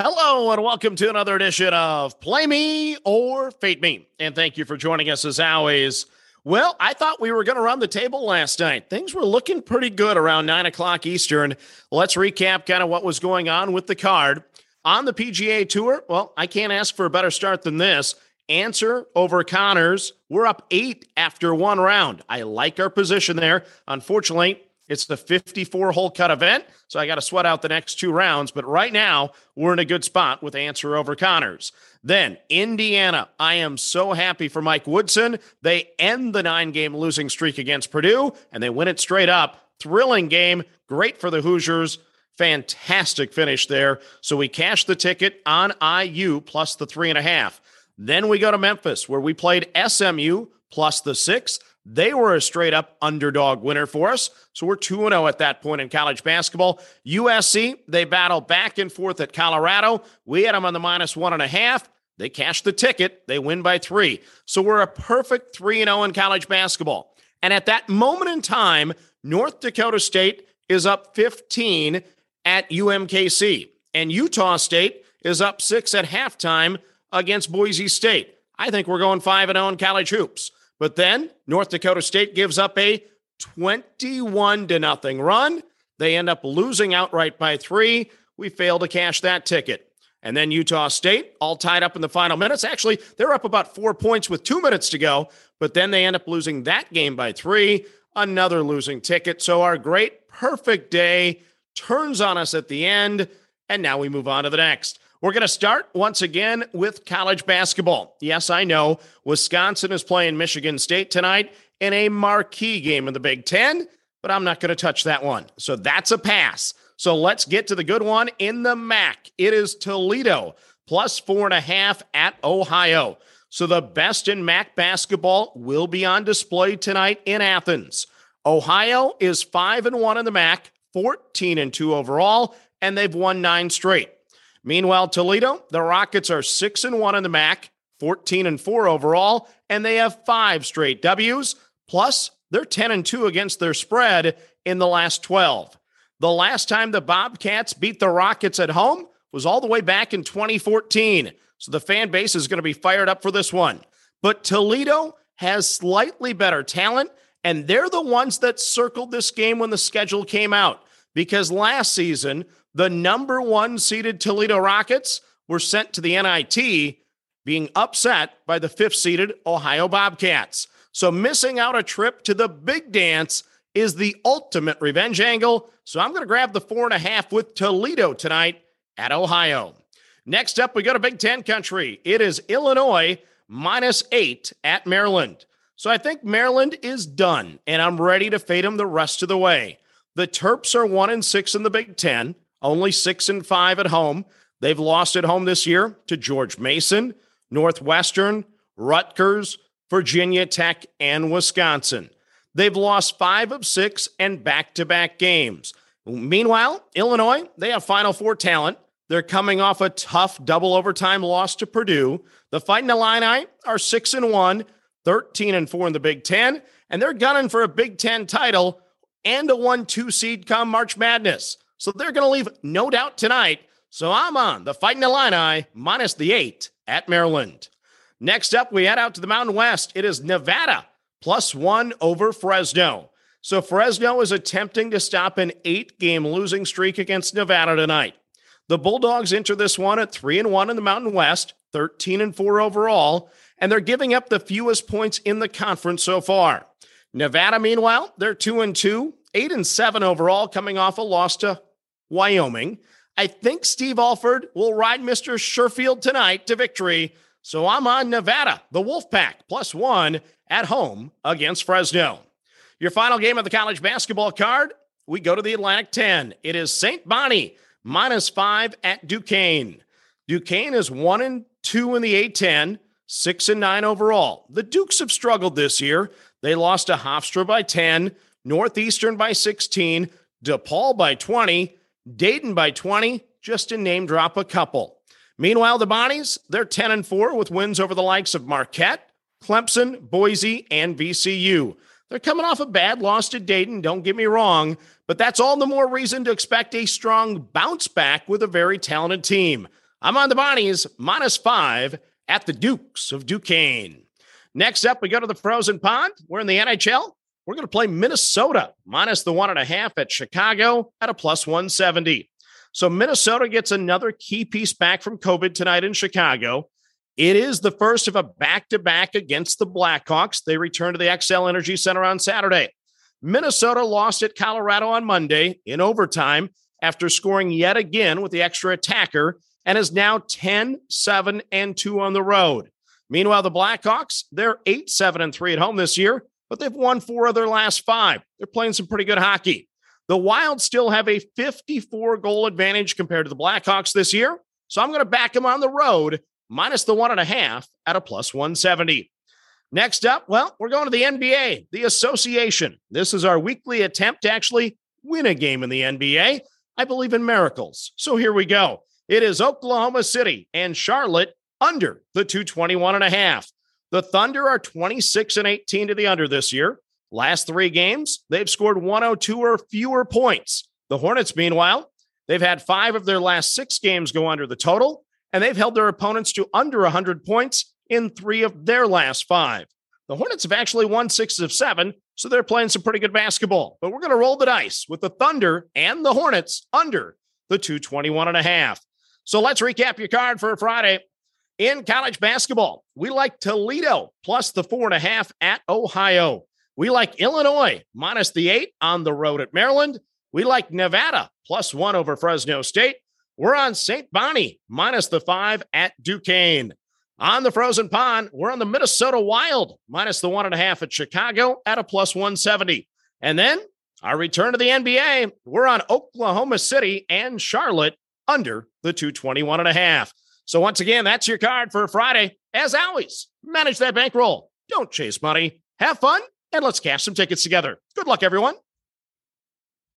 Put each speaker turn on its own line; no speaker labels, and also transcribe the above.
Hello, and welcome to another edition of Play Me or Fade Me. And thank you for joining us as always. Well, I thought we were going to run the table last night. Things were looking pretty good around nine o'clock Eastern. Let's recap kind of what was going on with the card. On the PGA Tour, well, I can't ask for a better start than this. Ancer over Conners. We're up eight after one round. I like our position there. Unfortunately, it's the 54 hole cut event, so I got to sweat out the next two rounds. But right now, we're in a good spot with Ancer over Conners. Then Indiana, I am so happy for Mike Woodson. They end the nine game losing streak against Purdue and they win it straight up. Thrilling game, great for the Hoosiers. Fantastic finish there. So we cash the ticket on IU plus the three and a half. Then we go to Memphis, where we played SMU plus the six. They were a straight up underdog winner for us. So we're 2 0 at that point in college basketball. USC, they battle back and forth at Colorado. We had them on the minus one and a half. They cash the ticket. They win by three. So we're a perfect 3 0 in college basketball. And at that moment in time, North Dakota State is up 15 at UMKC. And Utah State is up six at halftime against Boise State. I think we're going 5 0 in college hoops. But then North Dakota State gives up a 21 to nothing run. They end up losing outright by three. We fail to cash that ticket. And then Utah State, all tied up in the final minutes. Actually, they're up about four points with two minutes to go, but then they end up losing that game by three. Another losing ticket. So our great, perfect day turns on us at the end. And now we move on to the next. We're going to start once again with college basketball. Yes, I know Wisconsin is playing Michigan State tonight in a marquee game in the Big Ten, but I'm not going to touch that one. So that's a pass. So let's get to the good one in the MAC. It is Toledo plus four and a half at Ohio. So the best in MAC basketball will be on display tonight in Athens. Ohio is five and one in the MAC, 14 and two overall, and they've won nine straight. Meanwhile, Toledo, the Rockets are 6 and 1 in the MAC, 14 and 4 overall, and they have 5 straight Ws, plus they're 10 and 2 against their spread in the last 12. The last time the Bobcats beat the Rockets at home was all the way back in 2014. So the fan base is going to be fired up for this one. But Toledo has slightly better talent, and they're the ones that circled this game when the schedule came out. Because last season, the number one seeded Toledo Rockets were sent to the NIT, being upset by the fifth seeded Ohio Bobcats. So missing out a trip to the big dance is the ultimate revenge angle. So I'm going to grab the four and a half with Toledo tonight at Ohio. Next up, we go to Big Ten country. It is Illinois minus eight at Maryland. So I think Maryland is done, and I'm ready to fade them the rest of the way. The Terps are one and six in the Big Ten only six and five at home. They've lost at home this year to George Mason, Northwestern, Rutgers, Virginia Tech, and Wisconsin. They've lost five of six and back to back games. Meanwhile, Illinois, they have Final Four talent. They're coming off a tough double overtime loss to Purdue. The Fighting Illini are 6 and 1, 13 and 4 in the Big 10, and they're gunning for a Big 10 title and a 1-2 seed come March Madness. So they're going to leave no doubt tonight. So I'm on the Fighting Illini minus the eight at Maryland. Next up, we head out to the Mountain West. It is Nevada plus one over Fresno. So Fresno is attempting to stop an eight game losing streak against Nevada tonight. The Bulldogs enter this one at three and one in the Mountain West, 13 and four overall, and they're giving up the fewest points in the conference so far. Nevada, meanwhile, they're two and two, eight and seven overall, coming off a loss to Wyoming. I think Steve Alford will ride Mr. Sherfield tonight to victory. So I'm on Nevada, the Wolfpack, plus one at home against Fresno. Your final game of the college basketball card, we go to the Atlantic 10. It is St. Bonnie minus five at Duquesne. Duquesne is one and two in the A10, six and nine overall. The Dukes have struggled this year. They lost to Hofstra by 10, Northeastern by 16, DePaul by 20, Dayton by 20, just to name drop a couple. Meanwhile, the Bonnies, they're 10 and 4 with wins over the likes of Marquette, Clemson, Boise, and VCU. They're coming off a bad loss to Dayton, don't get me wrong, but that's all the more reason to expect a strong bounce back with a very talented team. I'm on the Bonnies, minus five at the Dukes of Duquesne. Next up, we go to the frozen pond. We're in the NHL. We're going to play Minnesota minus the one and a half at Chicago at a plus 170. So Minnesota gets another key piece back from COVID tonight in Chicago. It is the first of a back to back against the Blackhawks. They return to the Xcel Energy Center on Saturday. Minnesota lost at Colorado on Monday in overtime after scoring yet again with the extra attacker and is now 10, 7, and 2 on the road. Meanwhile, the Blackhawks, they're 8, 7, and 3 at home this year, but they've won four of their last five. They're playing some pretty good hockey. The Wild still have a 54 goal advantage compared to the Blackhawks this year. So I'm going to back them on the road, minus the one and a half at a plus 170. Next up, well, we're going to the NBA, the association. This is our weekly attempt to actually win a game in the NBA. I believe in miracles. So here we go. It is Oklahoma City and Charlotte under the 221 and a half. The Thunder are 26 and 18 to the under this year. Last three games, they've scored 102 or fewer points. The Hornets, meanwhile, they've had five of their last six games go under the total, and they've held their opponents to under 100 points in three of their last five. The Hornets have actually won six of seven, so they're playing some pretty good basketball. But we're going to roll the dice with the Thunder and the Hornets under the 221 and a half. So let's recap your card for Friday. In college basketball, we like Toledo plus the four and a half at Ohio. We like Illinois minus the eight on the road at Maryland. We like Nevada plus one over Fresno State. We're on St. Bonnie minus the five at Duquesne. On the frozen pond, we're on the Minnesota Wild minus the one and a half at Chicago at a plus 170. And then our return to the NBA, we're on Oklahoma City and Charlotte under the 221 and a half. So once again, that's your card for Friday. As always, manage that bankroll. Don't chase money. Have fun and let's cash some tickets together. Good luck, everyone.